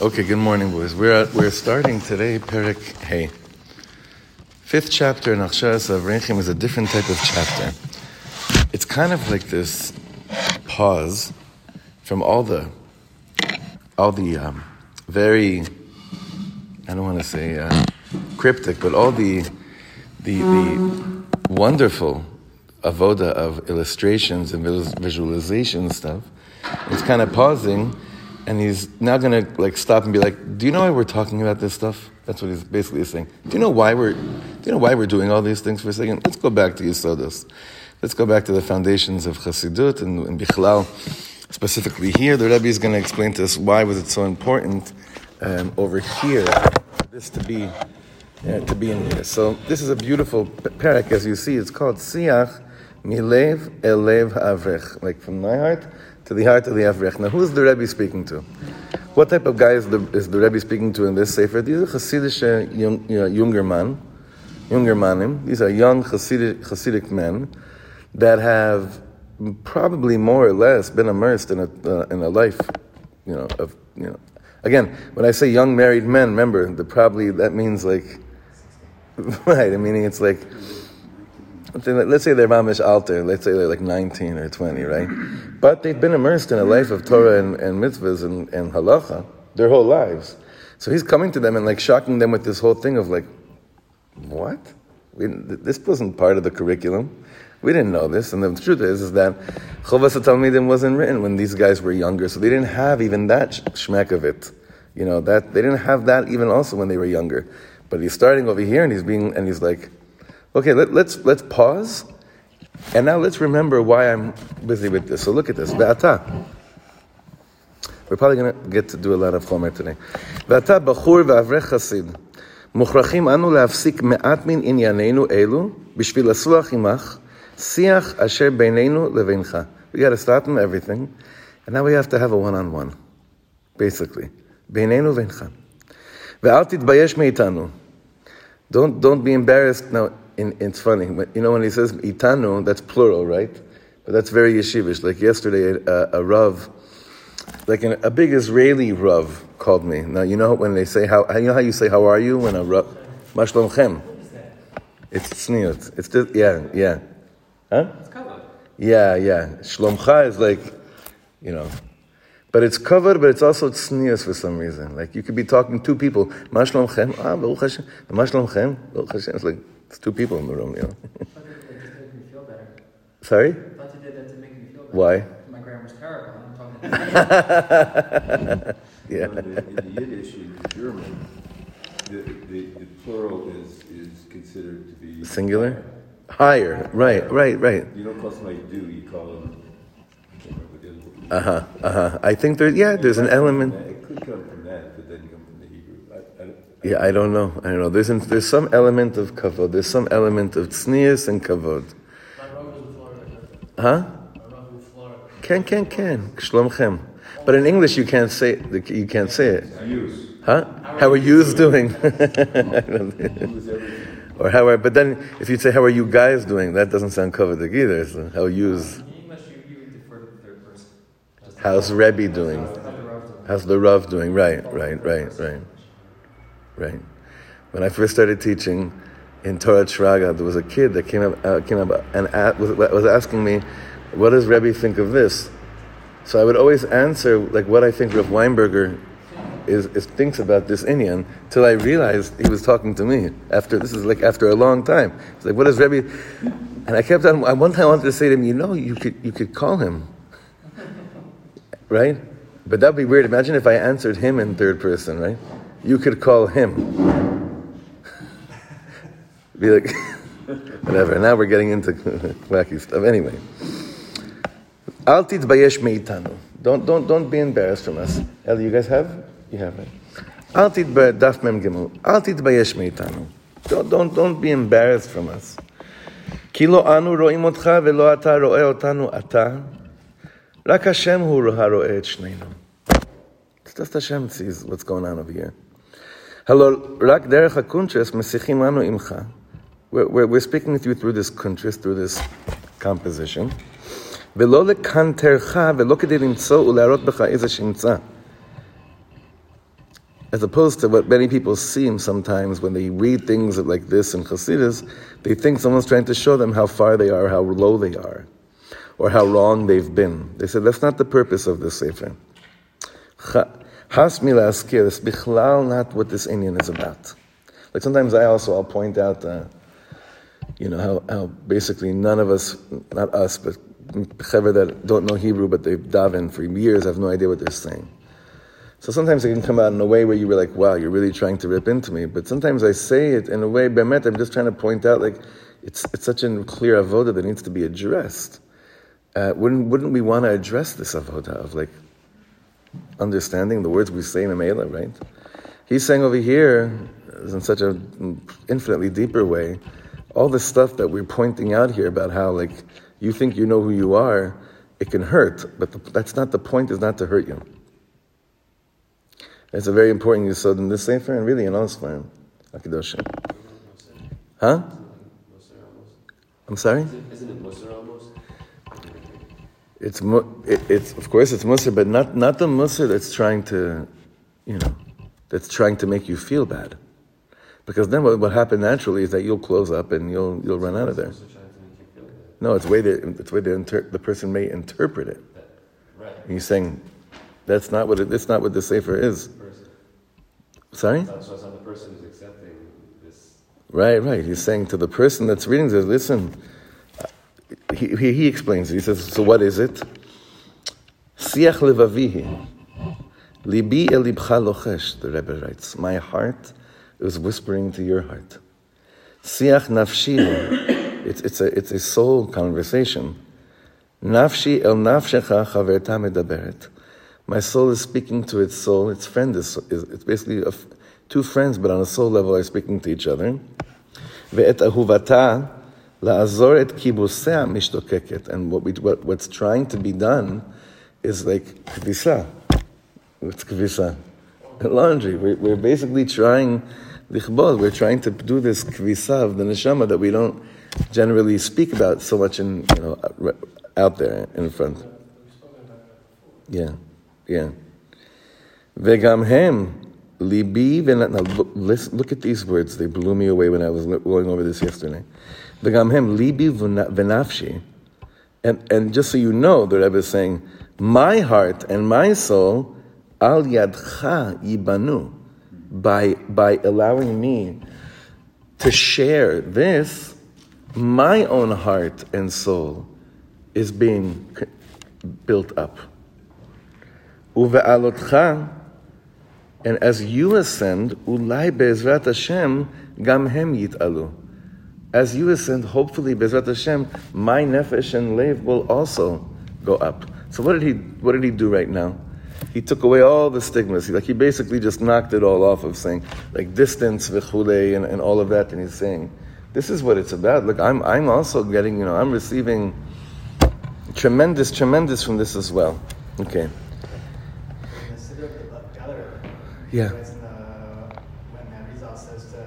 Okay, good morning, boys. We're at, we're starting today Perik Hey. Fifth chapter in Achsharas Avrechim is a different type of chapter. It's kind of like this pause from all the all the um, very I don't want to say uh, cryptic, but all the the the wonderful avoda of illustrations and visualization stuff. It's kind of pausing and he's now going to like stop and be like, "Do you know why we're talking about this stuff?" That's what he's basically saying. Do you know why we're, do you know why we're doing all these things for a second? Let's go back to Yisodos. Let's go back to the foundations of Chassidut and, and Bichlal. Specifically here, the Rebbe is going to explain to us why was it so important um, over here this to be uh, to be in here. So this is a beautiful parak, as you see. It's called Siach Milev Elev Avrech, like from my heart to the heart of the Avrech. Now, who is the Rebbe speaking to? What type of guy is the, is the Rebbe speaking to in this Sefer? These are Hasidic young, you know, younger man, younger manim. These are young Hasidic, Hasidic men that have probably more or less been immersed in a, uh, in a life, you know, of, you know. Again, when I say young married men, remember, the probably, that means like, right, I mean, it's like, let's say they're mamish alter, let's say they're like 19 or 20, right? But they've been immersed in a life of Torah and, and mitzvahs and, and halacha their whole lives. So he's coming to them and like shocking them with this whole thing of like, what? We, this wasn't part of the curriculum. We didn't know this. And the truth is, is that Chovas Talmidim wasn't written when these guys were younger. So they didn't have even that shmek of it. You know, that they didn't have that even also when they were younger. But he's starting over here and he's being, and he's like, Okay, let, us let's, let's pause, and now let's remember why I'm busy with this. So look at this. Ve'ata. We're probably going to get to do a lot of chomer today. ואתה בחור ואברך חסיד. מוכרחים אנו להפסיק מעט מן ענייננו אלו בשביל לסוח עמך שיח אשר בינינו לבינך. We got to stop from everything, and now we have to have a one-on-one, basically. בינינו ובינך. ואל תתבייש מאיתנו. Don't, don't be embarrassed. Now, in, it's funny. You know, when he says itanu, that's plural, right? But that's very yeshivish. Like yesterday, a, a Rav, like an, a big Israeli Rav called me. Now, you know when they say, how, you know how you say, how are you? When a Rav, mashlomchem. It's tzniut. It's just, yeah, yeah. Huh? It's covered. Yeah, yeah. Shlomcha is like, you know, but it's covered, but it's also tznius for some reason. Like you could be talking to two people, mashlomchem, ah, Baruch Hashem, mashlomchem, Baruch Hashem. It's like, it's two people in the room, you know. Sorry? I thought you did that to make me feel better. Why? My grammar's terrible. I'm talking yeah. in, the, in the Yiddish, in German, the, the, the, plural is, is considered to be singular. Higher, right, right, right. You don't call somebody do, you call them. Uh huh, uh huh. I think there, yeah, there's an element. It could come from that, but then come from the Hebrew. I, I, yeah, I don't know. I don't know. There's, there's some element of kavod. There's some element of tznius and kavod. Huh? Can, can, can. Shlomchem. But in English, you can't say you can't say it. Huh? How are yous doing? or how are? But then, if you say how are you guys doing, that doesn't sound kavod either. So how yous? How's Rebbe doing? How's the Rav doing? Right, right, right, right. Right. When I first started teaching in Torah Shraga, there was a kid that came up, uh, came up and was, was asking me, "What does Rebbe think of this?" So I would always answer like what I think Rav Weinberger is, is, thinks about this inyan till I realized he was talking to me. After this is like after a long time. It's like, what does Rebbe? And I kept on. One time I wanted to say to him, you know, you could you could call him, right? But that'd be weird. Imagine if I answered him in third person, right? you could call him. Be like, whatever. Now we're getting into wacky stuff. Anyway. Al titbayesh meitanu. Don't, don't, don't be embarrassed from us. Ellie, you guys have? You have it. Al daf mem gimel. Al titbayesh meitanu. Don't, don't, don't be embarrassed from us. כי לא אנו רואים אותך ולא אתה רואה אותנו אתה, רק השם הוא הרואה את שנינו. It's just Hashem sees what's going on over here. Hello, Rak Derech Hakuntres משיחים לנו Imcha. We're, we're speaking with you through this קונטרס, through this composition. As opposed to what many people seem sometimes when they read things like this in Hasidus, they think someone's trying to show them how far they are, how low they are, or how wrong they've been. They said that's not the purpose of this Sefer. Has milaskir, that's bichlal not what this inyan is about. Like sometimes I also, I'll point out, uh, you know, how, how basically none of us, not us, but chaver that don't know Hebrew, but they've davened for years, have no idea what they're saying. So sometimes it can come out in a way where you were like, wow, you're really trying to rip into me. But sometimes I say it in a way, bemet, I'm just trying to point out, like, it's, it's such a clear avoda that needs to be addressed. Uh, wouldn't, wouldn't we want to address this avoda of like understanding the words we say in a Amela, right? He's saying over here, in such an infinitely deeper way, all the stuff that we're pointing out here about how, like, you think you know who you are, it can hurt, but the, that's not the point, is not to hurt you. It's a very important yisod in this sefer and really in all Sfarim, Akidoshim. Huh? I'm sorry? Isn't it Musar almost? It's, it, it's of course it's Musar, but not, not the Musar that's trying to, you know, that's trying to make you feel bad. Because then what, what happened naturally is that you'll close up and you'll, you'll run out of there. No, it's way that, it's way the, inter- the person may interpret it. Right. And he's saying, that's not what it, that's not what the Sefer is. Sorry? So it's the person who's accepting this. Right, right. He's saying to the person that's reading this, listen, he, he, explains it. He says, so what is it? Siach levavihi. Libi el libcha lochesh, the Rebbe writes. My heart is whispering to your heart. Siach nafshi. It's, it's, a, it's a soul conversation. Nafshi el nafshecha chaverta medaberet. My soul is speaking to its soul. Its friend is, is it's basically a, two friends, but on a soul level are speaking to each other. Ve'et ahuvata la'azor et kibusea mishtokeket. And what we, what, what's trying to be done is like kvisa. What's kvisa? Laundry. We're, we're basically trying, lichbod, we're trying to do this kvisa of the neshama that we don't generally speak about so much in, you know, out there in front. Yeah. Yeah. Vegam hem libi now look at these words. They blew me away when I was going over this yesterday. Vegam hem libi v'nafshi. And, and just so you know, the Rebbe is saying, my heart and my soul, al yadcha yibanu, by, by allowing me to share this, my own heart and soul is being built up. And as you ascend, ulai be'ezrat Hashem, gam hem yit'alu. As you ascend, hopefully, be'ezrat Hashem, my nefesh and lev will also go up. So what did he, what did he do right now? He took away all the stigmas. He, like he basically just knocked it all off of saying like distance, v'chule, and, and all of that. And he's saying, this is what it's about. Look, I'm, I'm also getting, you know, I'm receiving tremendous, tremendous from this as well. Okay. Yeah. Whereas in the, when Arizal says to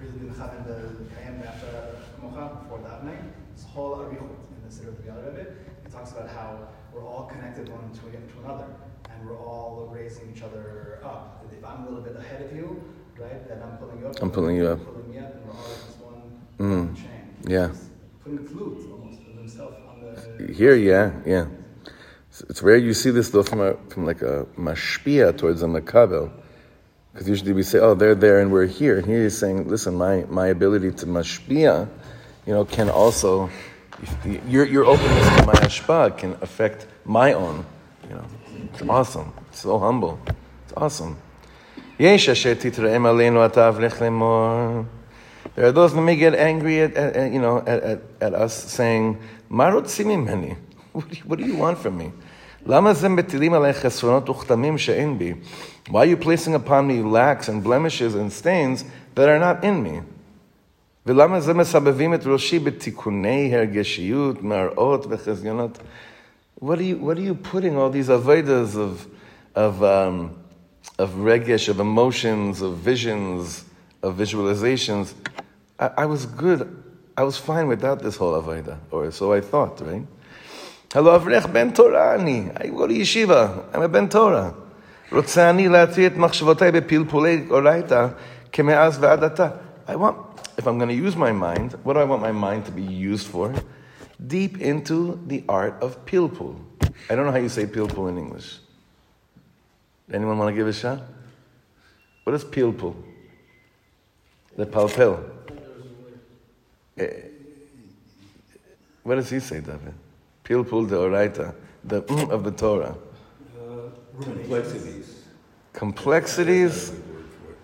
really do the the Kayam after Moha before davening, it's a whole arichut in the Siddur of the Rebbe. It It talks about how we're all connected one to, to another, and we're all raising each other up. If I'm a little bit ahead of you, right, then I'm pulling you up. I'm pulling you up. Pulling me up, and we're all like this one Mm. chain. Yeah. He's putting the flute almost of himself on the. Here, yeah, yeah. It's rare you see this though from a, from like a mashpia towards a makabel, because usually we say, oh, they're there and we're here. And here he's saying, listen, my my ability to mashpia, you know, can also your your openness to my ashpa can affect my own. You know, it's awesome. It's so humble. It's awesome. There are those that may get angry at, at, at you know at, at, at us saying, "Marot simimeni." What do, you, what do you want from me? Why are you placing upon me lacks and blemishes and stains that are not in me? What are you, what are you putting all these avodas of, of, um, of regesh, of emotions, of visions, of visualizations? I, I was good. I was fine without this whole avodah, or so I thought, right? Hello, Avrech Ben Torah ani. I go to yeshiva. I'm a Ben Torah. רוצה אני להטריע את מחשבותיי בפלפולי אורייתא כמאז ועד עתה. I want, if I'm going to use my mind, what do I want my mind to be used for? Deep into the art of pilpul. I don't know how you say pilpul in English. Anyone want to give a shot? What is pilpul? The palpel. Eh, What does he say, David? Pilpul de oraita, the mm of the Torah. Complexities. Complexities,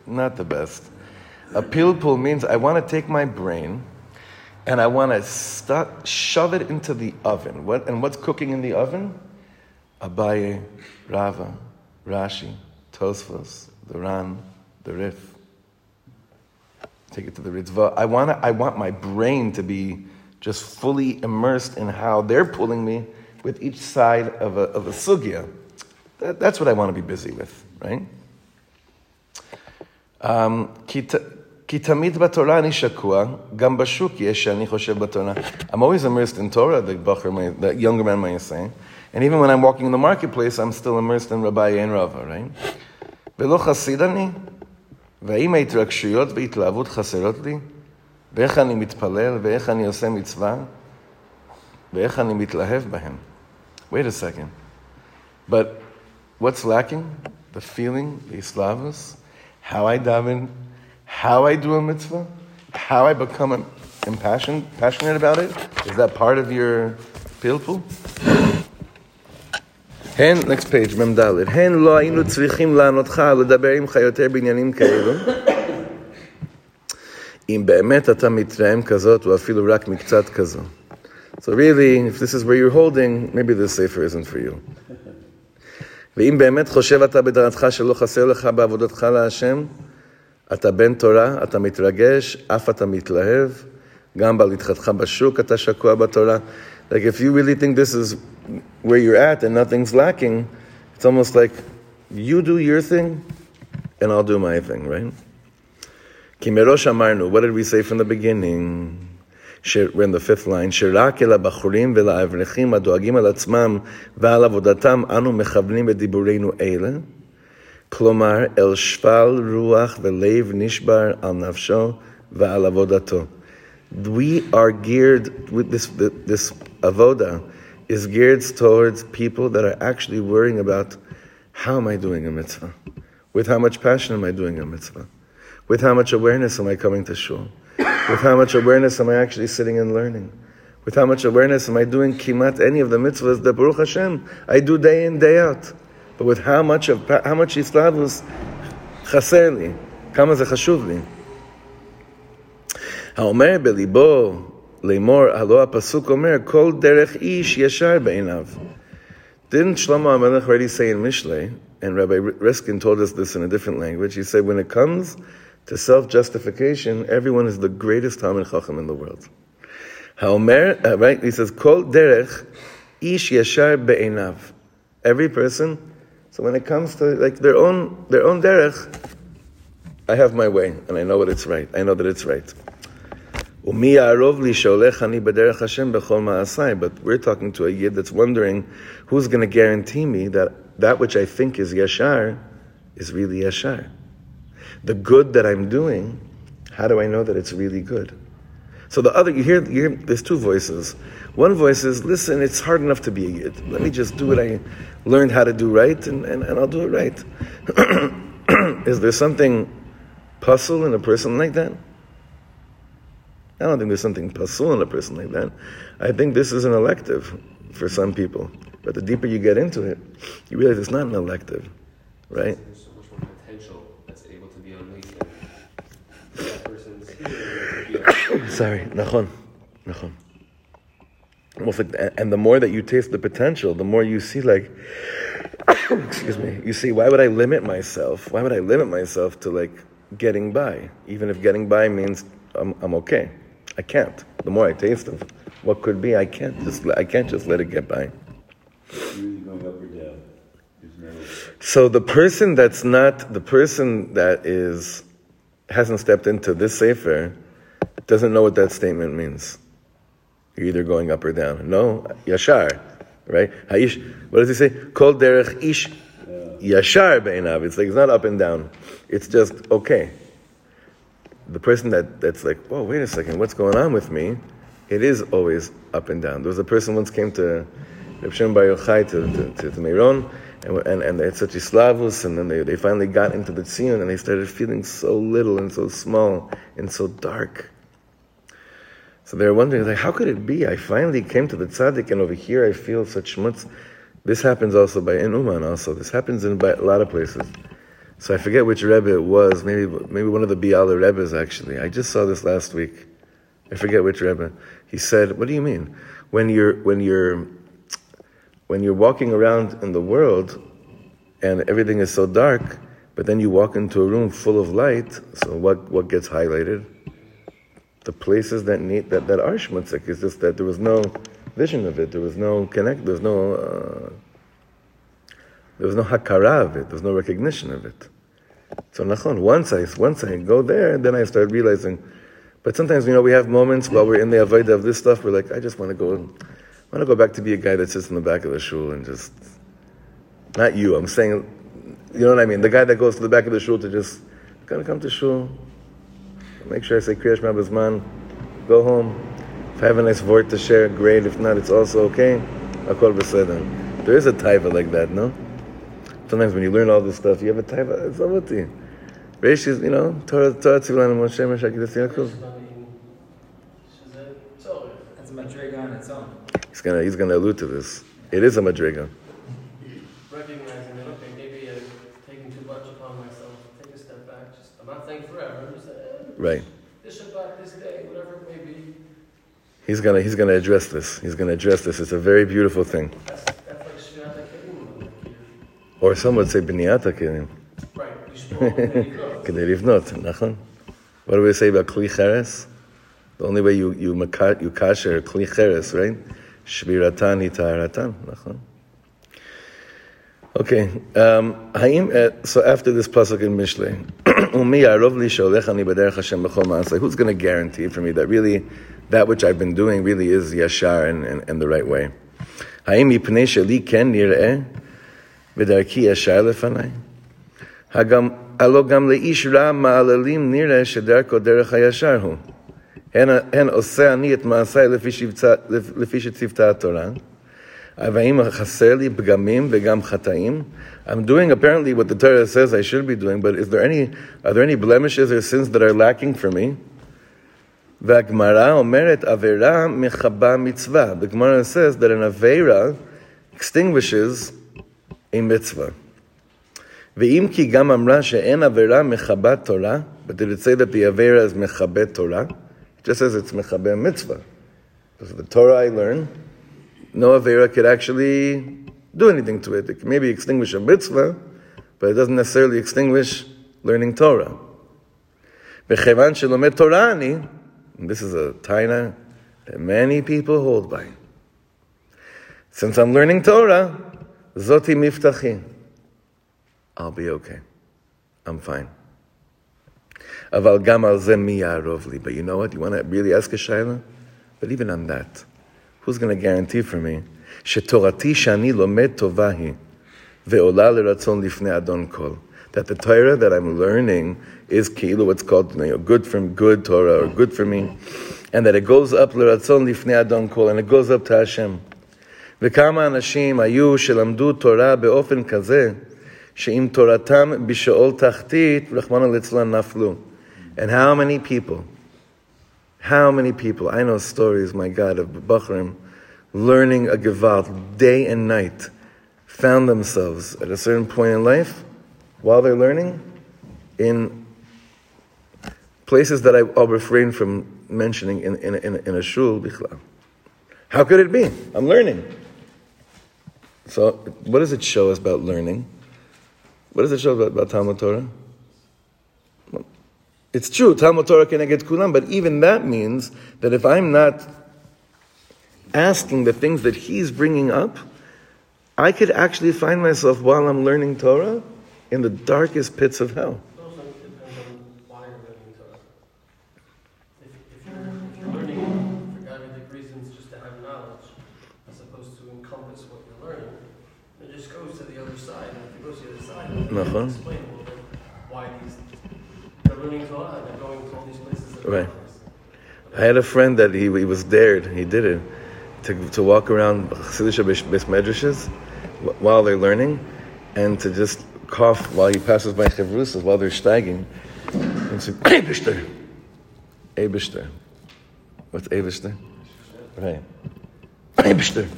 not the best. A pilpul means I want to take my brain and I want to start, shove it into the oven. What, and what's cooking in the oven? Abaye, Rava, Rashi, Tosfos, the Ran, the Rif. Take it to the Ritva. I want, I want my brain to be just fully immersed in how they're pulling me with each side of a, of a sugya. That, that's what I want to be busy with, right? Um, כי ת- כי תמיד בתורה אני שקוע, גם בשוק יש שאני חושב בתורה. I'm always immersed in Torah, the, Bacher, may- the younger man might say. And even when I'm walking in the marketplace, I'm still immersed in Rabbi and Rava, right? ולא חסיד אני, והאם ההתרגשויות וההתלהבות חסרות לי? ואיך אני מתפלל, ואיך אני עושה מצווה, ואיך אני מתלהב בהם. Wait a second. But what's lacking? The feeling, the islavus, how I daven, how I do a mitzvah, how I become impassioned, passionate about it. Is that part of your pilpul? הן, next page, מ"ד, הן לא היינו צריכים לענותך לדבר עמך יותר בעניינים כאלו. אם באמת אתה מתרעם כזאת, או אפילו רק מקצת כזו. So really, if this is where you're holding, maybe this safer isn't for you. ואם באמת חושב אתה בדעתך שלא חסר לך בעבודתך להשם, אתה בן תורה, אתה מתרגש, אף אתה מתלהב, גם בהליכתך בשוק אתה שקוע בתורה. Like if you really think this is where you're at and nothing's lacking, it's almost like you do your thing and I'll do my thing, right? כי מראש אמרנו, what did we say from the beginning? ש- we're in the fifth line, שרק אל הבחורים ולאברכים הדואגים על עצמם ועל עבודתם אנו מכוונים בדיבורינו אלה, כלומר אל שפל רוח ולב נשבר על נפשו ועל עבודתו. We are geared with this, this avoda is geared towards people that are actually worrying about how am I doing a mitzvah? With how much passion am I doing a mitzvah? With how much awareness am I coming to shul? With how much awareness am I actually sitting and learning? With how much awareness am I doing kimat any of the mitzvahs that Baruch Hashem I do day in day out? But with how much of how much yisladus חסר kama כמה זה חשוב לי. האומר בליבו לאמור, הלא הפסוק אומר, כל דרך איש Didn't Shlomo HaMelech already say in Mishle, and Rabbi Riskin told us this in a different language, he said, when it comes to self justification, everyone is the greatest Talmud Chacham in the world. Haomer, uh, right? He says, Kol derech ish yashar be'enav. Every person. So when it comes to like their own their own derech, I have my way and I know what it's right. I know that it's right. But we're talking to a yid that's wondering who's going to guarantee me that that which I think is yashar is really yashar. The good that I'm doing, how do I know that it's really good? So the other, you hear, you hear, there's two voices. One voice is, listen, it's hard enough to be a yid. Let me just do what I learned how to do right, and, and, and I'll do it right. is there something pasul in a person like that? I don't think there's something pasul in a person like that. I think this is an elective for some people. But the deeper you get into it, you realize it's not an elective, right? There's so much more potential that's able to be unleashed. in That person's here. Sorry, nachon, nachon. And the more that you taste the potential, the more you see, like, excuse me, you see, why would I limit myself? Why would I limit myself to like getting by? Even if getting by means I'm, I'm okay. I can't. The more I taste of what could be, I can't just I can't just let it get by. So the person that's not the person that is hasn't stepped into this sefer doesn't know what that statement means. You're either going up or down. No, yashar, right? Haish. What does he say? Kol derech ish yashar be'enav. It's like it's not up and down. It's just okay. The person that, that's like, whoa, wait a second, what's going on with me? It is always up and down. There was a person once came to Reb Shimon Bar Yochai to, to, to, Meiron, and, and, and they had such islavus, and then they, they finally got into the tzion, and they started feeling so little and so small and so dark. So they're wondering, like, how could it be? I finally came to the tzaddik, and over here I feel such schmutz. This happens also by in Uman. Also, this happens in by a lot of places. So I forget which rebbe it was. Maybe maybe one of the Biala rebbes actually. I just saw this last week. I forget which rebbe. He said, "What do you mean? When you're when you're when you're walking around in the world, and everything is so dark, but then you walk into a room full of light. So what what gets highlighted?" The places that need that, that are shmutzik. It's just that there was no vision of it. There was no connect. There was no uh, there was no hakara of it. There was no recognition of it. So nachon. Once I once I go there, then I start realizing. But sometimes you know we have moments while we're in the avodah of this stuff. We're like, I just want to go. I want to go back to be a guy that sits in the back of the shul and just not you. I'm saying, you know what I mean. The guy that goes to the back of the shul to just gotta come to shul. Make sure I say Kriyash Mabazman. Go home. If I have a nice word to share, great. If not, it's also okay. I Akol b'seder. There is a taiva like that, no? Sometimes when you learn all this stuff, you have a taiva. It's avoti. Reish is, you know, Torah Torah Tzivlan Moshe Yaakov. A madriga on its own. He's gonna he's gonna allude to this. It is a madriga. recognizing that, okay, maybe I'm taking too much upon myself, take a step back, just, I'm not saying forever, I'm just saying, eh, Right. This Shabbat, this day, whatever it may be. He's gonna he's gonna address this. He's gonna address this. It's a very beautiful thing. That's, that's like or some would say biniata kelim. Right. Kedei livnot, nachon. What do we say about kli cheres? The only way you you you kasher kli cheres, right? Shbiratan itaratan nachon. נכון? Okay, um, האם, uh, so after this pasuk in Mishlei, ומי יערוב לי שהולך אני בדרך השם בכל מעשה, who's going to guarantee for me that really, that which I've been doing really is yashar and, and, and the right way? האם מפני שלי כן נראה בדרכי ישר לפניי? הגם, הלא גם לאיש רע מעללים נראה שדרכו דרך הישר הוא. הן, הן עושה אני את מעשיי לפי, שבצה, לפי שציוותה התורה. I'm doing apparently what the Torah says I should be doing, but is there any, are there any blemishes or sins that are lacking for me? והגמרא אומרת עבירה מכבה מצווה. The Gemara says that an avera extinguishes a mitzvah. ואם כי גם אמרה שאין עבירה מכבה תורה, but did it say that the avera is מכבה תורה? It just says it's מכבה mitzvah. Because the Torah I learn, no avera could actually do anything to it. It can maybe extinguish a mitzvah, but it doesn't necessarily extinguish learning Torah. וכיוון שלומד תורה אני, and this is a taina that many people hold by. Since I'm learning Torah, zoti miftachi. I'll be okay. I'm fine. אבל גם על זה מי יערוב לי? But you know what? You want to really ask a shaila? But even on that, who's going to guarantee for me? שתורתי שאני לומד טובה היא, ועולה לרצון לפני אדון כל. That the Torah that I'm learning is כאילו what's called you know, good from good Torah or good for me, and that it goes up לרצון לפני אדון כל, and it goes up to Hashem. וכמה אנשים היו שלמדו תורה באופן כזה, שאם תורתם בשאול תחתית, רחמנא ליצלן נפלו. And how many people, how many people, I know stories, my God, of Bachrim learning a Gewalt day and night, found themselves at a certain point in life, while they're learning, in places that I, I'll refrain from mentioning in, in, in, in a shul, bichlal. How could it be? I'm learning. So, what does it show us about learning? What does it show about, about Talmud Torah? It's true, Talmud Torah can get kulam, but even that means that if I'm not asking the things that he's bringing up, I could actually find myself while I'm learning Torah in the darkest pits of hell. It also depends on why you're learning Torah. If, you're, learning for godly reasons just to have knowledge, as opposed to encompass what you're learning, it just goes to the other side. And if it goes to the other side, learning Torah and they're going to all these places. that Right. I had a friend that he, he was dared, he did it, to, to walk around Chassidish while they're learning and to just cough while he passes by Chevrusas while they're steiging and say, Eibishter! Eibishter. What's Eibishter? Right. Eibishter.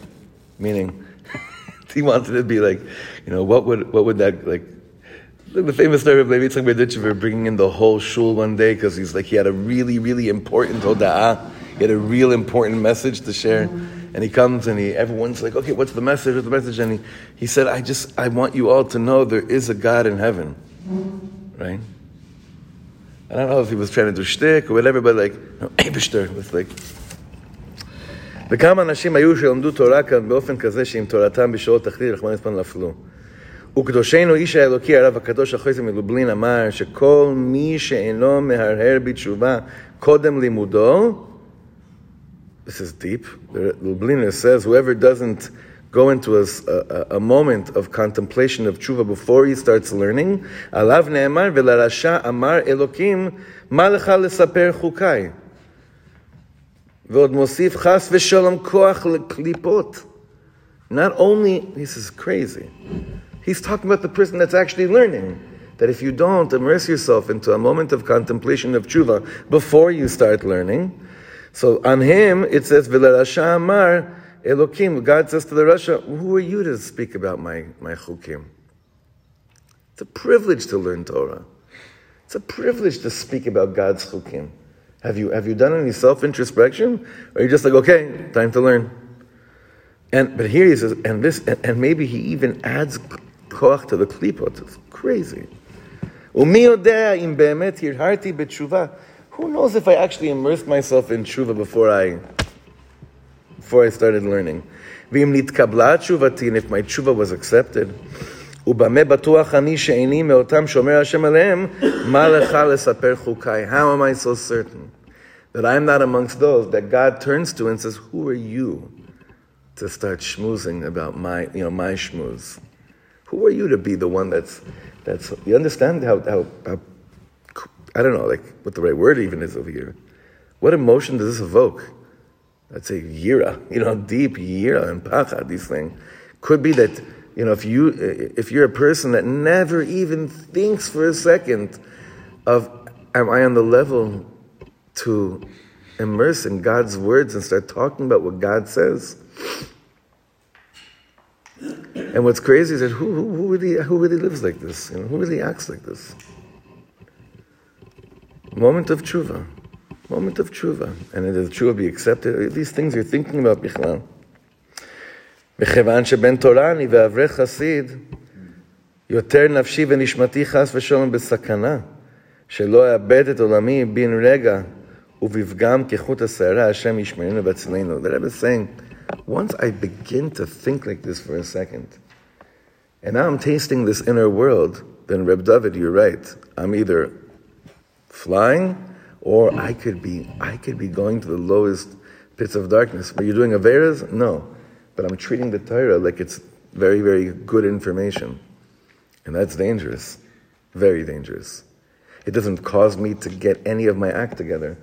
Meaning, he wanted to be like, you know, what would, what would that, like, the famous story of Levi Yitzchak Berditchever bringing in the whole shul one day because he's like he had a really really important hoda'ah. He had a real important message to share. And he comes and he, everyone's like, okay, what's the message? What's the message? And he, he said, I just, I want you all to know there is a God in heaven. Right? I don't know if he was trying to do shtick or whatever, but like, no, Eibishter was like, וכמה אנשים היו שלמדו תורה כאן באופן כזה שעם תורתם בשאול תחתית, רחמנא ליצלן נפלו. וקדושנו איש האלוקי הרב הקדוש אחרי זה מלובלין אמר שכל מי שאינו מהרהר בתשובה קודם לימודו, this is deep, Lubliner says whoever doesn't go into a, a, a moment of contemplation of tshuva before he starts learning, עליו נאמר ולרשע אמר אלוקים מה לך לספר חוקיי? ועוד מוסיף חס ושלום כוח לקליפות. Not only, this is crazy, he's talking about the person that's actually learning. That if you don't immerse yourself into a moment of contemplation of tshuva before you start learning, so on him it says, V'lerasha amar Elokim, God says to the Rasha, who are you to speak about my, my chukim? It's a privilege to learn Torah. It's a privilege to speak about God's chukim. Have you, have you done any self-introspection? Or are you just like, okay, time to learn? And but here he says, and this, and, and maybe he even adds koach to the klipot. It's crazy. "Umi yodea im be'emet hirharti b'tshuva." Who knows if I actually immersed myself in tshuva before I before I started learning? V'im nitkabla tshuvati, and if my tshuva was accepted. ובמה בטוח אני שאיני מאותם שומר השם עליהם, מה לך לספר חוקיי? How am I so certain that I'm not amongst those that God turns to and says, who are you? to start schmoozing about my, you know, my schmooze. Who are you to be the one that's, that's, you understand how, how, how, I don't know, like, what the right word even is over here. What emotion does this evoke? I'd say yira, you know, deep yira and pacha. these things. Could be that, you know, if you, if you're a person that never even thinks for a second of, am I on the level to immerse in God's words and start talking about what God says? And what's crazy is that who, who, who, really, who really lives like this? You know, who really acts like this? Moment of tshuva. Moment of tshuva. And if the tshuva be accepted, these things you're thinking about, בכלל. מכיוון שבן תורה אני ואברך חסיד, יותר נפשי ונשמתי חס ושלום בסכנה, שלא אאבד את עולמי בן רגע, ובפגם כחוט השערה, השם ישמרנו ויצילנו. The Rebbe is saying, once I begin to think like this for a second, and now I'm tasting this inner world, then Reb David, you're right. I'm either flying or I could be I could be going to the lowest pits of darkness. Are you doing Averas? No. But I'm treating the Torah like it's very, very good information. And that's dangerous. Very dangerous. It doesn't cause me to get any of my act together.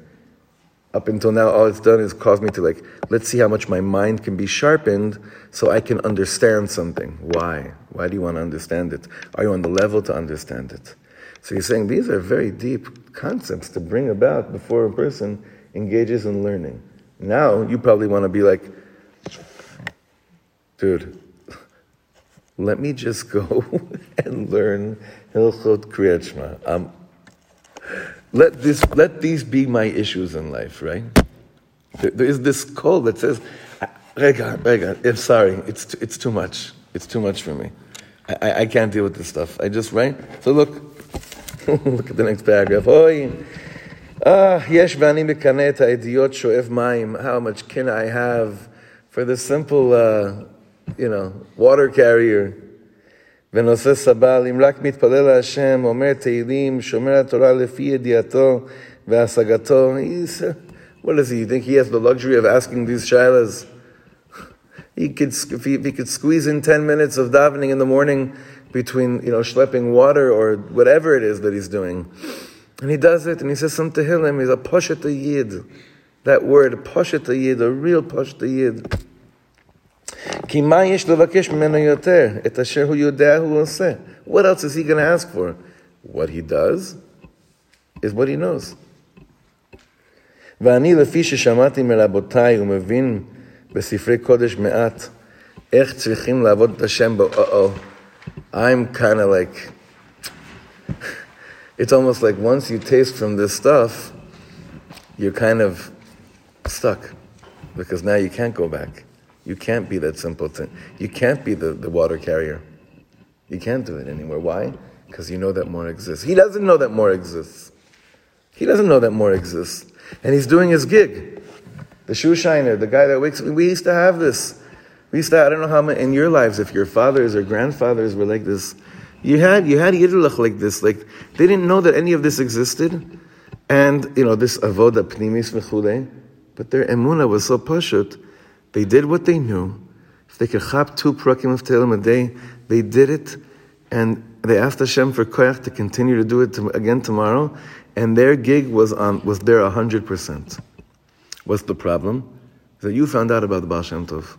Up until now, all it's done is cause me to like, let's see how much my mind can be sharpened so I can understand something. Why? Why do you want to understand it? Are you on the level to understand it? So you're saying these are very deep concepts to bring about before a person engages in learning. Now you probably want to be like, dude, let me just go and learn Hilchot Kriyat Shema. Um, let, this, let these be my issues in life, right? there, there is this call that says, Rega, Rega, I'm sorry, it's, it's too much. It's too much for me. I, I can't deal with this stuff. I just, right? So look, look at the next paragraph. Oy. Ah, yesh v'ani mekane et shoev ma'im. How much can I have for the simple, uh, you know, water carrier ונושא סבל, אם רק מתפלל להשם, אומר תהילים, שומר התורה לפי ידיעתו והשגתו. He's, uh, what does he you think? He has the luxury of asking these shilas. He could, if he, if he could squeeze in 10 minutes of davening in the morning between, you know, schlepping water or whatever it is that he's doing. And he does it, and he says some Tehillim, he's a Poshet Yid. That word, Poshet Yid, a real Poshet Yid. כי מה יש לבקש ממנו יותר? את אשר הוא יודע הוא עושה. What else is he going to ask for? What he does is what he knows. ואני, לפי ששמעתי מרבותיי ומבין בספרי קודש מעט, איך צריכים לעבוד את השם בו, uh-oh, I'm kind of like, it's almost like once you taste from this stuff, you're kind of stuck because now you can't go back. You can't be that simpleton. You can't be the, the water carrier. You can't do it anymore. Why? Because you know that more exists. He doesn't know that more exists. He doesn't know that more exists. And he's doing his gig. The shoe shiner, the guy that wakes we used to have this. We used to, I don't know how many, in your lives, if your fathers or grandfathers were like this, you had, you had Yiddelach like this. Like, they didn't know that any of this existed. And, you know, this avoda pnimis mechule. But their emuna was so pashut. They did what they knew. If they could chop two prakim of Tehillim a day, they did it. And they asked Hashem for koyach to continue to do it to, again tomorrow. And their gig was, on, was there 100%. What's the problem? That you found out about the Baal Shem Tov.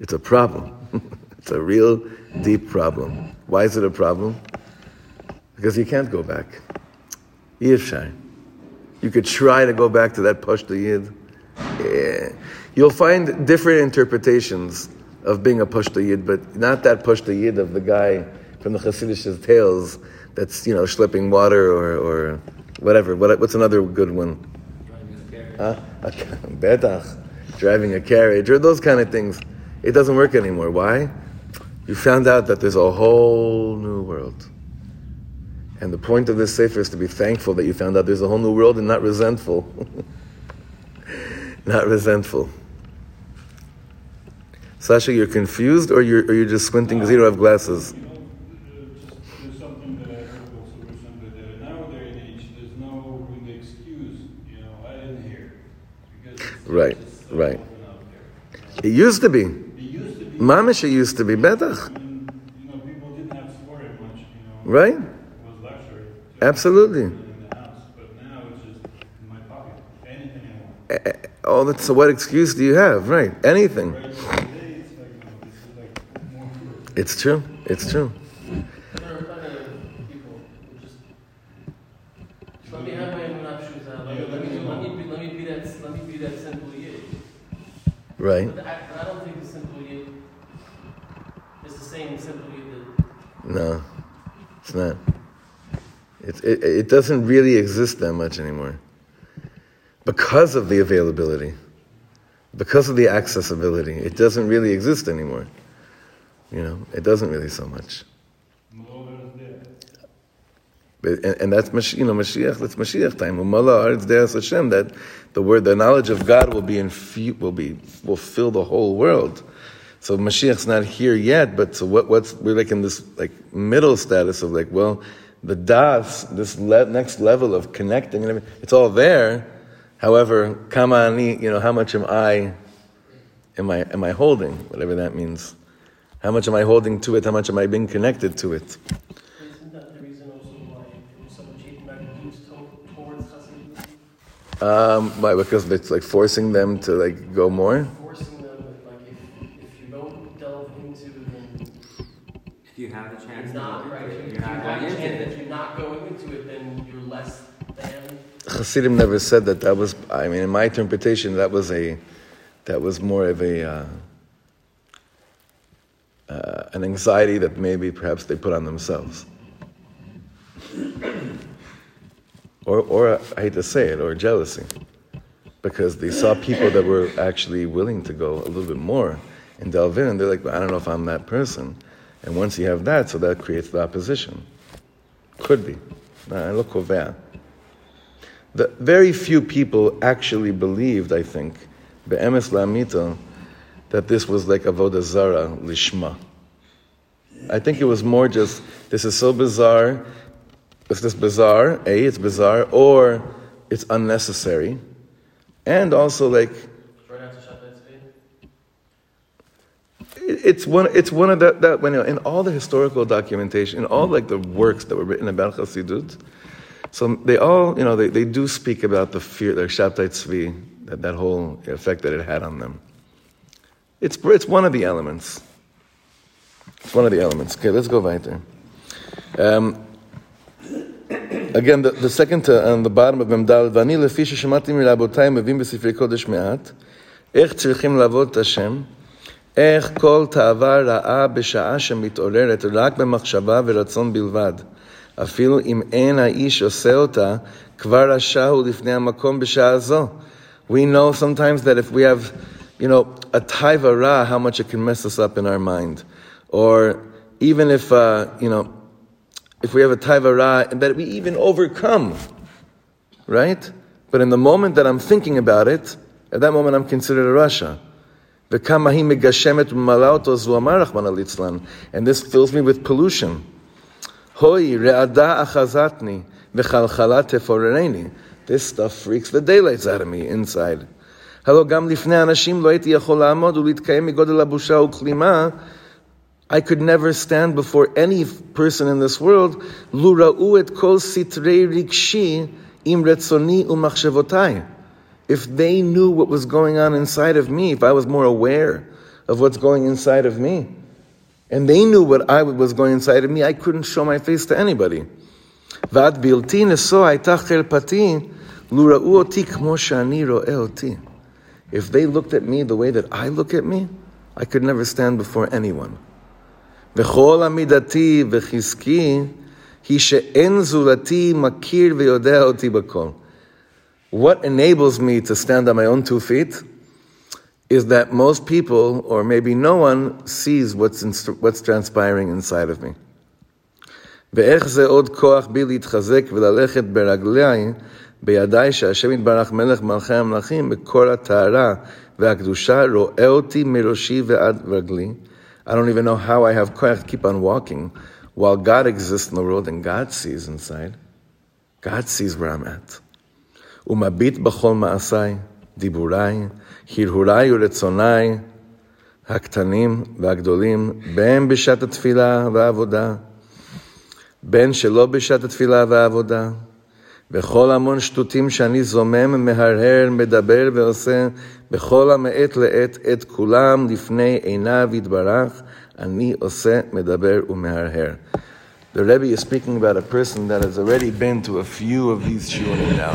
It's a problem. it's a real deep problem. Why is it a problem? Because you can't go back. Yivshai. You could try to go back to that Pashto Yid. Yeah. You'll find different interpretations of being a Pashto Yid, but not that Pashto Yid of the guy from the Hasidic tales that's, you know, schlepping water or, or whatever. What, what's another good one? Huh? Betach. Driving a carriage, or those kind of things. It doesn't work anymore. Why? You found out that there's a whole new world. And the point of this sefer is to be thankful that you found out there's a whole new world and not resentful. not resentful. Sasha, you're confused or you're, or you're just squinting because you don't have glasses? You know, just there's something that I heard also recently that nowadays age there's no excuse. You know, I didn't hear because it's Right, right. open out there. It used to be. It used to be. Mamish, it used to be. Betach. you know, people didn't have swearing much. You know, Right? it was luxury. Absolutely. have it In the house, but now it's just in my pocket. Anything Oh, that's, so what excuse do you have? Right. Anything. It's true. It's true. Right. I, don't think simple the same simple No, it's not. It, it, it doesn't really exist that much anymore. Because of the availability, because of the accessibility, it doesn't really exist anymore. You know, it doesn't really so much. But, and, and that's Mash- you know Mashiach. That's Mashiach time. Hashem. That the word, the knowledge of God will be infu- will be will fill the whole world. So Mashiach's not here yet. But so what? What's we're like in this like middle status of like well, the das, this le- next level of connecting and everything. It's all there. However, kamani, you know, how much am I? Am I am I holding whatever that means? How much am I holding to it? How much am I being connected to it? Um, why? Because it's like forcing them to like go more. Forcing them, like if, if you don't delve into then If you have the chance, it's not to- right. If You're you not have going a into chance it. that you're not going into it, then you're less than. Hasidim never said that. That was, I mean, in my interpretation, that was a, that was more of a, uh, uh, an anxiety that maybe perhaps they put on themselves. or, or I hate to say it, or jealousy, because they saw people that were actually willing to go a little bit more and delve in, and they're like, I don't know if I'm that person. And once you have that, so that creates the opposition. Could be. I look over. The very few people actually believed, I think, be'emes la'amita, that this was like avodah zara lishma. I think it was more just this is so bizarre. Is this bizarre? A, it's bizarre, or it's unnecessary, and also like it's one. It's one of that. That when in all the historical documentation, in all like the works that were written about Chassidut, So they all, you know, they, they do speak about the fear, their Shabtai Tzvi, that, that whole effect that it had on them. It's, it's one of the elements. It's one of the elements. Okay, let's go weiter. Um, again, the, the second uh, on the bottom of Memdal, ואני לפי ששמעתי מרבותיי מבין בספרי קודש מעט, איך צריכים לעבוד את השם, איך כל תאווה רעה בשעה שמתעוררת רק במחשבה ורצון בלבד. אפילו אם אין האיש עושה אותה, כבר רשע הוא לפני המקום בשעה זו. We know sometimes that if we have, you know, a taiva ra, how much it can mess us up in our mind. Or even if, uh, you know, if we have a taiva ra, that we even overcome, right? But in the moment that I'm thinking about it, at that moment I'm considered a rasha. And this fills me with pollution. This stuff freaks the daylights out of me inside. הלא גם לפני אנשים לא הייתי יכול לעמוד ולהתקיים מגודל הבושה וכלימה. I could never stand before any person in this world, לו ראו את כל סתרי רגשי עם רצוני ומחשבותיי. If they knew what was going on inside of me, if I was more aware of what's going inside of me, and they knew what I was going inside of me, I couldn't show my face to anybody. ועד בלתי נשוא הייתה חרפתי לו ראו אותי כמו שאני רואה אותי. If they looked at me the way that I look at me, I could never stand before anyone. וכל עמידתי וחזקי היא שאין זולתי מכיר ויודע אותי בכל. What enables me to stand on my own two feet is that most people, or maybe no one, sees what's, in, what's transpiring inside of me. ואיך זה עוד כוח בי להתחזק וללכת ברגליי בידיי שהשם יתברך מלך מלכי המלכים בכל הטהרה והקדושה רואה אותי מראשי ועד רגלי. I don't even know how I have koyach to keep on walking while God exists in the world and God sees inside. God sees where I'm at. ומביט בכל מעשיי, דיבוריי, הרהוריי ורצוניי הקטנים והגדולים, בין בשעת התפילה והעבודה, בין שלא בשעת התפילה והעבודה. וכל המון שטותים שאני זומם, מהרהר, מדבר ועושה, בכל המעת לעת את כולם לפני עיניו יתברך, אני עושה, מדבר ומהרהר. The Rebbe is speaking about a person that has already been to a few of these shiurim now.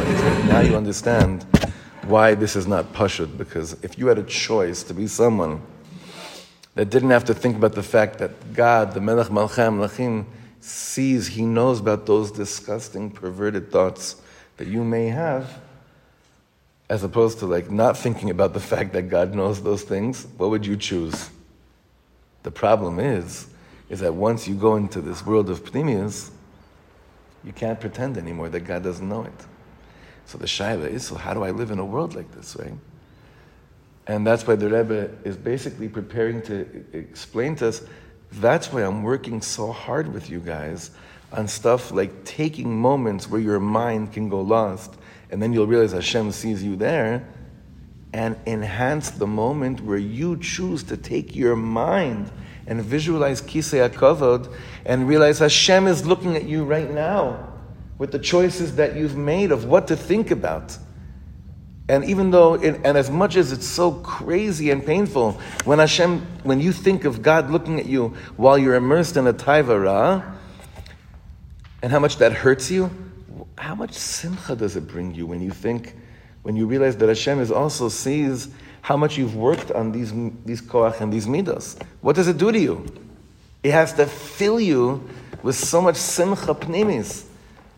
Now you understand why this is not pashut, because if you had a choice to be someone that didn't have to think about the fact that God, the Melech Malchei HaMelachim, sees, he knows about those disgusting, perverted thoughts that you may have, as opposed to like not thinking about the fact that God knows those things, what would you choose? The problem is, is that once you go into this world of pnimius, you can't pretend anymore that God doesn't know it. So the shaila is, so how do I live in a world like this, right? And that's why the Rebbe is basically preparing to explain to us that's why I'm working so hard with you guys on stuff like taking moments where your mind can go lost, and then you'll realize Hashem sees you there, and enhance the moment where you choose to take your mind and visualize Kisei HaKavod and realize Hashem is looking at you right now with the choices that you've made of what to think about. And even though, it, and as much as it's so crazy and painful, when Hashem, when you think of God looking at you while you're immersed in a taivara, and how much that hurts you, how much simcha does it bring you when you think, when you realize that Hashem is also sees how much you've worked on these, these koach and these midas? What does it do to you? It has to fill you with so much simcha pnimis.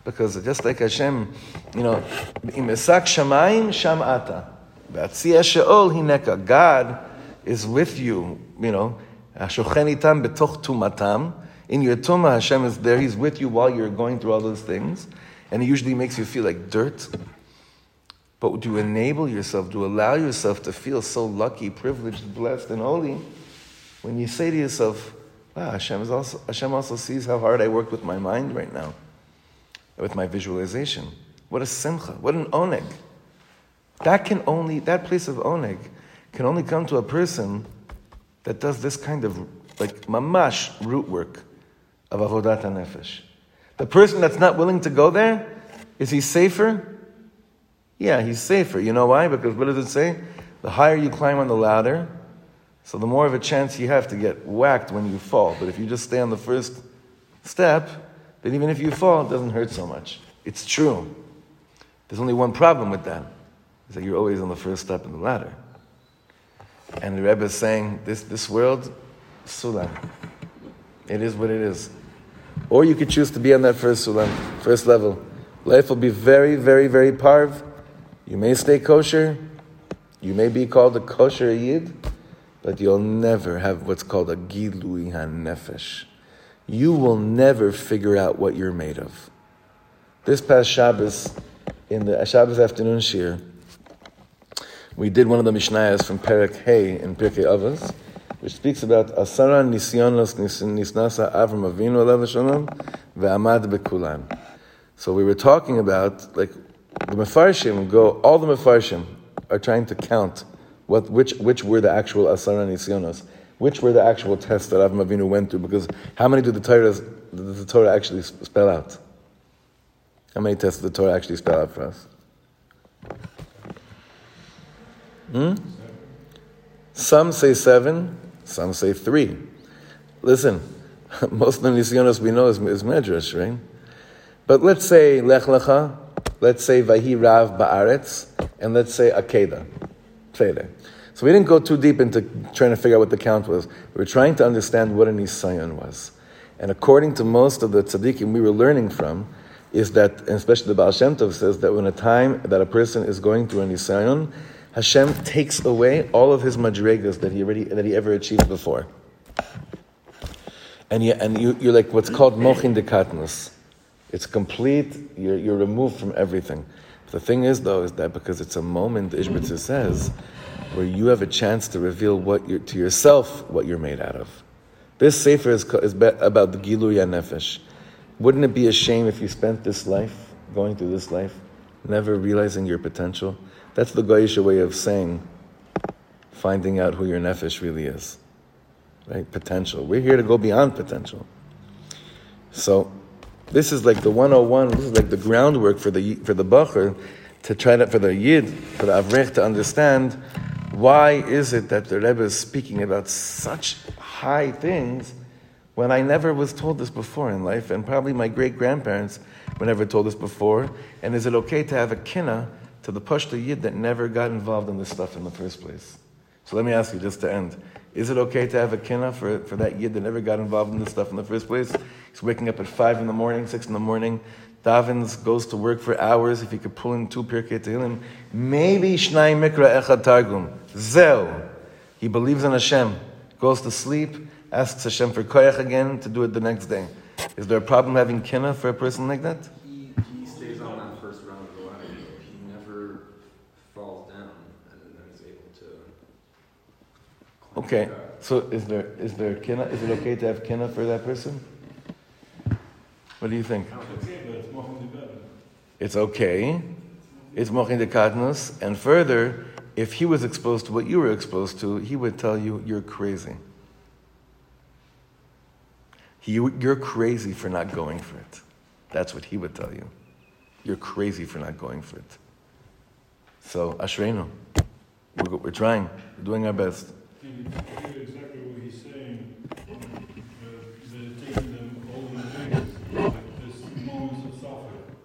Because just like Hashem, you know, imesak shamayim shamata, v'atzia sheol hineka. God is with you, you know, hashochen itam betoch tumatam. In your tumah, Hashem is there. He's with you while you're going through all those things. And He usually makes you feel like dirt. But to enable yourself, to allow yourself to feel so lucky, privileged, blessed, and holy, when you say to yourself, wow, Hashem, also, Hashem also sees how hard I worked with my mind right now with my visualization. What a simcha, what an oneg. That can only, that place of oneg can only come to a person that does this kind of like mamash root work of avodat nefesh. The person that's not willing to go there, Is he safer? Yeah, he's safer. You know why? Because what does it say? The higher you climb on the ladder, so the more of a chance you have to get whacked when you fall. But if you just stay on the first step, then even if you fall, it doesn't hurt so much. It's true. There's only one problem with that. Is that you're always on the first step in the ladder. And the Rebbe is saying, this, this world, sulam. It is what it is. Or you could choose to be on that first sulam, first level. Life will be very, very, very parv. You may stay kosher. You may be called a kosher yid, but you'll never have what's called a gilui hanefesh. You will never figure out what you're made of. This past Shabbos, in the uh, Shabbos afternoon shir, we did one of the Mishnayos from Perek Hey in Pirkei Avos, which speaks about Asara Nisyonos Nisnasa Avram Avinu Alav Shalom Ve'amad Bekulan. So we were talking about like the Mefarshim go. All the Mefarshim are trying to count what which which were the actual Asara Nisyonos, which were the actual tests that Avram Avinu went through. Because how many do the Torah does the Torah actually spell out? How many tests does the Torah actually spell out for us? Hmm? Some say seven, some say three. Listen, most of the Nisyonos we know is, is Medrash, right? But let's say Lech Lecha, let's say Vahi Rav Ba'aretz, and let's say Akeda. Fede. So we didn't go too deep into trying to figure out what the count was. We were trying to understand what a Nisayon was. And according to most of the tzaddikim we were learning from, is that, and especially the Baal Shem Tov says that when a time that a person is going through a Nisayon, Hashem takes away all of his madrigas that he already that he ever achieved before. And you, and you, you're like what's called mochin dekatnus. It's complete. You're, you're removed from everything. The thing is, though, is that because it's a moment, Ishbitzer says, where you have a chance to reveal what you're, to yourself what you're made out of. This sefer is, is about the Gilui Nefesh. Wouldn't it be a shame if you spent this life, going through this life, never realizing your potential? That's the Goyish way of saying, finding out who your nefesh really is. Right? Potential. We're here to go beyond potential. So, this is like the 101, this is like the groundwork for the, for the Bacher to try to, for the Yid, for the Avrech to understand why is it that the Rebbe is speaking about such high things when I never was told this before in life, and probably my great grandparents were never told this before. And is it okay to have a kinna to the Pashute Yid that never got involved in this stuff in the first place. So let me ask you just to end. Is it okay to have a kinna for, for that Yid that never got involved in this stuff in the first place? He's waking up at 5 in the morning, 6 in the morning, davens, goes to work for hours. If he could pull in two Pirkei Tehillim, maybe Shnai Mikra Echad Targum. Zeu. He believes in Hashem, goes to sleep, asks Hashem for koyach again to do it the next day. Is there a problem having kinna for a person like that? He stays on that first round of the ladder. He never falls down, and then he's able to. Okay, so is there is there kina? Is it okay to have kina for that person? What do you think? It's okay. It's mochin de katnus, and further, if he was exposed to what you were exposed to, he would tell you you're crazy. He, you're crazy for not going for it. That's what he would tell you. You're crazy for not going for it. So, Ashrenu, we're, we're trying, we're doing our best exactly what he's saying. they're taking them all in like this moments of suffering. Yeah. He's like looking inside of me, like, you know, how bad this all is. Yeah. It's like, this is the moment God. Yeah. And going into the godless, you know, like looking on the bigger picture, like, you know, like, there's so much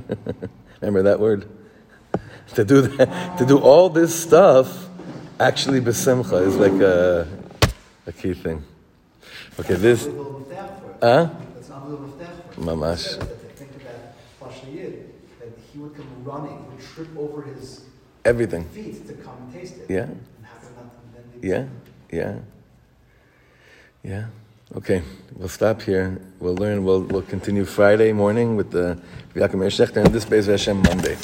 Remember that word? to do that, to do all this stuff, actually besimcha is like a, a key thing. Okay, this. Huh? Mamash. He would come running, he would trip over his everything feet to come and taste it. Yeah. Yeah. Yeah. Yeah. Okay, we'll stop here. We'll learn. We'll, we'll continue Friday morning with the Yaakov Shechter and this Beis Hashem Monday.